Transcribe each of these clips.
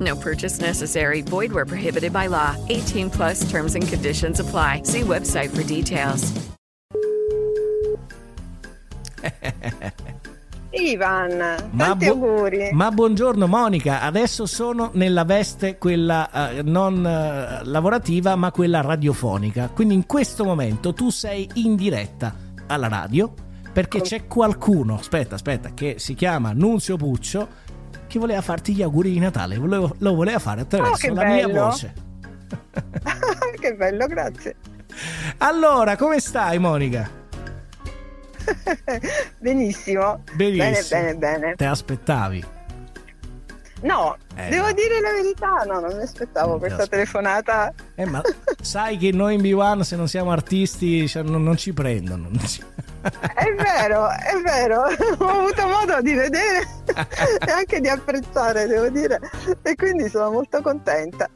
No purchase necessary. Void where prohibited by law. 18 plus terms and conditions apply. See website for details. Ivan, Ma, tanti bu- auguri. ma buongiorno Monica, adesso sono nella veste quella eh, non eh, lavorativa ma quella radiofonica, quindi in questo momento tu sei in diretta alla radio perché c'è qualcuno, aspetta aspetta, che si chiama Nunzio Puccio che voleva farti gli auguri di Natale, volevo- lo voleva fare attraverso Oh, la mia bello. voce. che bello, grazie. Allora, come stai Monica? Benissimo. Benissimo. Bene, bene, bene. Te aspettavi? No, Eh, devo no. dire la verità, no, non mi aspettavo Non questa aspetti. telefonata. Eh, ma sai che noi in B1 se non siamo artisti cioè, non, non ci prendono. non ci- È vero, è vero, ho avuto modo di vedere e anche di apprezzare, devo dire, e quindi sono molto contenta.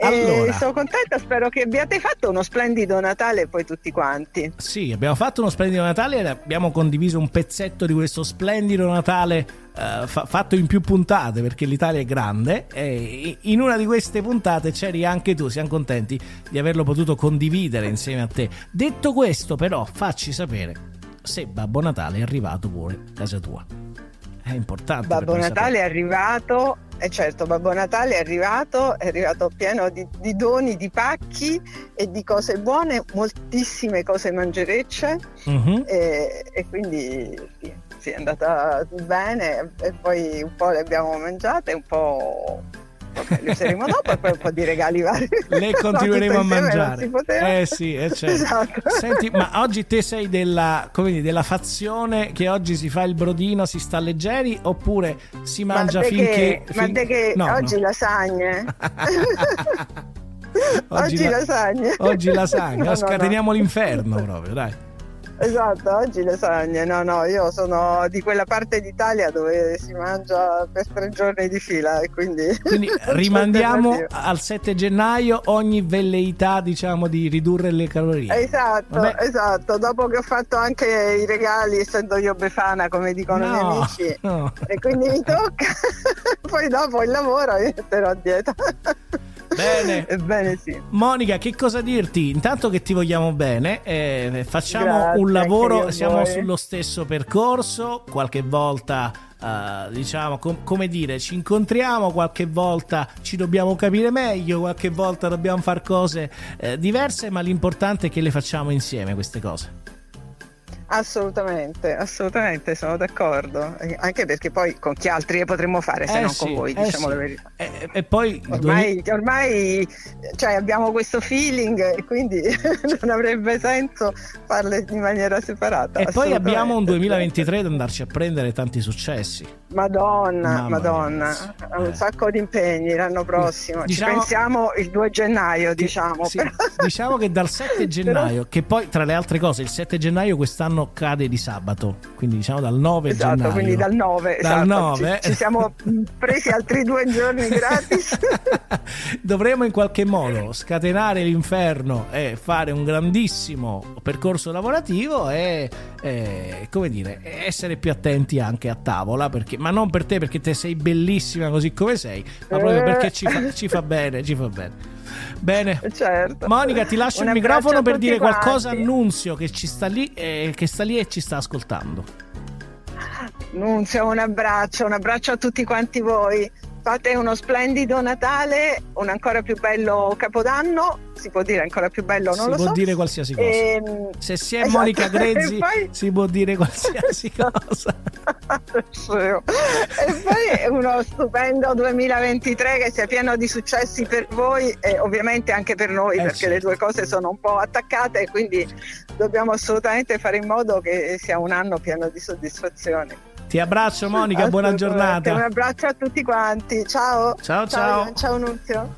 Allora. sono contenta, spero che abbiate fatto uno splendido Natale poi tutti quanti. Sì, abbiamo fatto uno splendido Natale e abbiamo condiviso un pezzetto di questo splendido Natale eh, fa- fatto in più puntate perché l'Italia è grande e in una di queste puntate c'eri anche tu, siamo contenti di averlo potuto condividere insieme a te. Detto questo però facci sapere se Babbo Natale è arrivato pure a casa tua. È importante. Babbo Natale è arrivato, e certo, Babbo Natale è arrivato, è arrivato pieno di, di doni, di pacchi e di cose buone, moltissime cose mangerecce Mhm. e, e quindi sì, sì, è andata bene e poi un po' le abbiamo mangiate, un po' vabbè, le useremo dopo e poi un po' di regali vari. Le No, continueremo a insieme non mangiare. Eh sì, eh, certo. Esatto. Senti, ma oggi te sei della, come dire, della fazione che oggi si fa il brodino, si sta leggeri oppure si mangia ma finché... che, ma fin- de che No, oggi no. lasagne. Oggi, la- lasagne. Oggi lasagne, No, no, no. scateniamo l'inferno proprio, dai. Esatto, oggi lasagne. No, no, io sono di quella parte d'Italia dove si mangia per tre giorni di fila e quindi... Quindi rimandiamo al 7 gennaio ogni velleità, diciamo, di ridurre le calorie. Esatto, Vabbè. esatto. Dopo che ho fatto anche i regali, essendo io befana, come dicono i miei No, amici, no. e quindi mi tocca. Poi dopo il lavoro mi metterò a dieta. Bene. Ebbene sì. Monica, che cosa dirti? Intanto che ti vogliamo bene, eh, facciamo Grazie, un lavoro, siamo sullo stesso percorso, qualche volta eh, diciamo com- come dire, ci incontriamo, qualche volta ci dobbiamo capire meglio, qualche volta dobbiamo fare cose eh, diverse, ma l'importante è che le facciamo insieme queste cose. Assolutamente, assolutamente, sono d'accordo. Eh, Anche perché poi con chi altri potremmo fare se Eh non sì, con voi, eh diciamo sì. la verità. E, e poi Ormai, ormai cioè, abbiamo questo feeling e quindi non avrebbe senso farle in maniera separata. E poi abbiamo un 2023 da andarci a prendere tanti successi. Madonna, Mamma Madonna, mia, un eh. sacco di impegni l'anno prossimo. Diciamo- Ci pensiamo il 2 gennaio, diciamo. sì, diciamo che dal 7 gennaio, che poi tra le altre cose, il 7 gennaio quest'anno cade di sabato, quindi diciamo dal 9 Esatto, gennaio. quindi dal 9, Dal esatto, 9. Ci, ci siamo presi altri due giorni gratis. Dovremo in qualche modo scatenare l'inferno e fare un grandissimo percorso lavorativo e, e, come dire, essere più attenti anche a tavola, perché, ma non per te perché te sei bellissima così come sei, ma proprio perché ci fa, ci fa bene, ci fa bene. Bene. certo. Monica, ti lascio Un il microfono per dire qualcosa a quanti. Nunzio che ci sta lì e che sta lì e ci sta ascoltando. Nunzio, un abbraccio, un abbraccio a tutti quanti voi. fate uno splendido Natale, un ancora più bello Capodanno, si può dire ancora più bello, non si lo può so. dire qualsiasi cosa. Ehm, Se si è esatto. Monica Grezzi, E poi- si può dire qualsiasi cosa. E poi uno stupendo 2023 che sia pieno di successi per voi e ovviamente anche per noi Eh, perché certo. le due cose sono un po' attaccate e quindi dobbiamo assolutamente fare in modo che sia un anno pieno di soddisfazioni. Ti abbraccio Monica, buona Assolutamente. Un giornata. abbraccio a tutti quanti, ciao. Ciao, ciao. Ciao, ciao Nunzio.